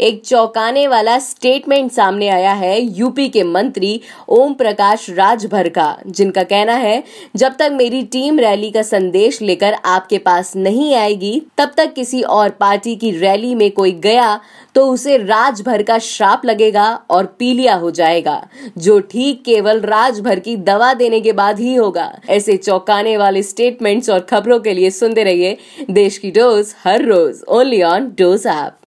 एक चौंकाने वाला स्टेटमेंट सामने आया है यूपी के मंत्री ओम प्रकाश राजभर का, जिनका कहना है, जब तक मेरी टीम रैली का संदेश लेकर आपके पास नहीं आएगी, तब तक किसी और पार्टी की रैली में कोई गया तो उसे राजभर का श्राप लगेगा और पीलिया हो जाएगा, जो ठीक केवल राजभर की दवा देने के बाद ही होगा। ऐसे चौंकाने वाले स्टेटमेंट्स और खबरों के लिए सुनते रहिए देश की डोज हर रोज ओनली ऑन डोज ऐप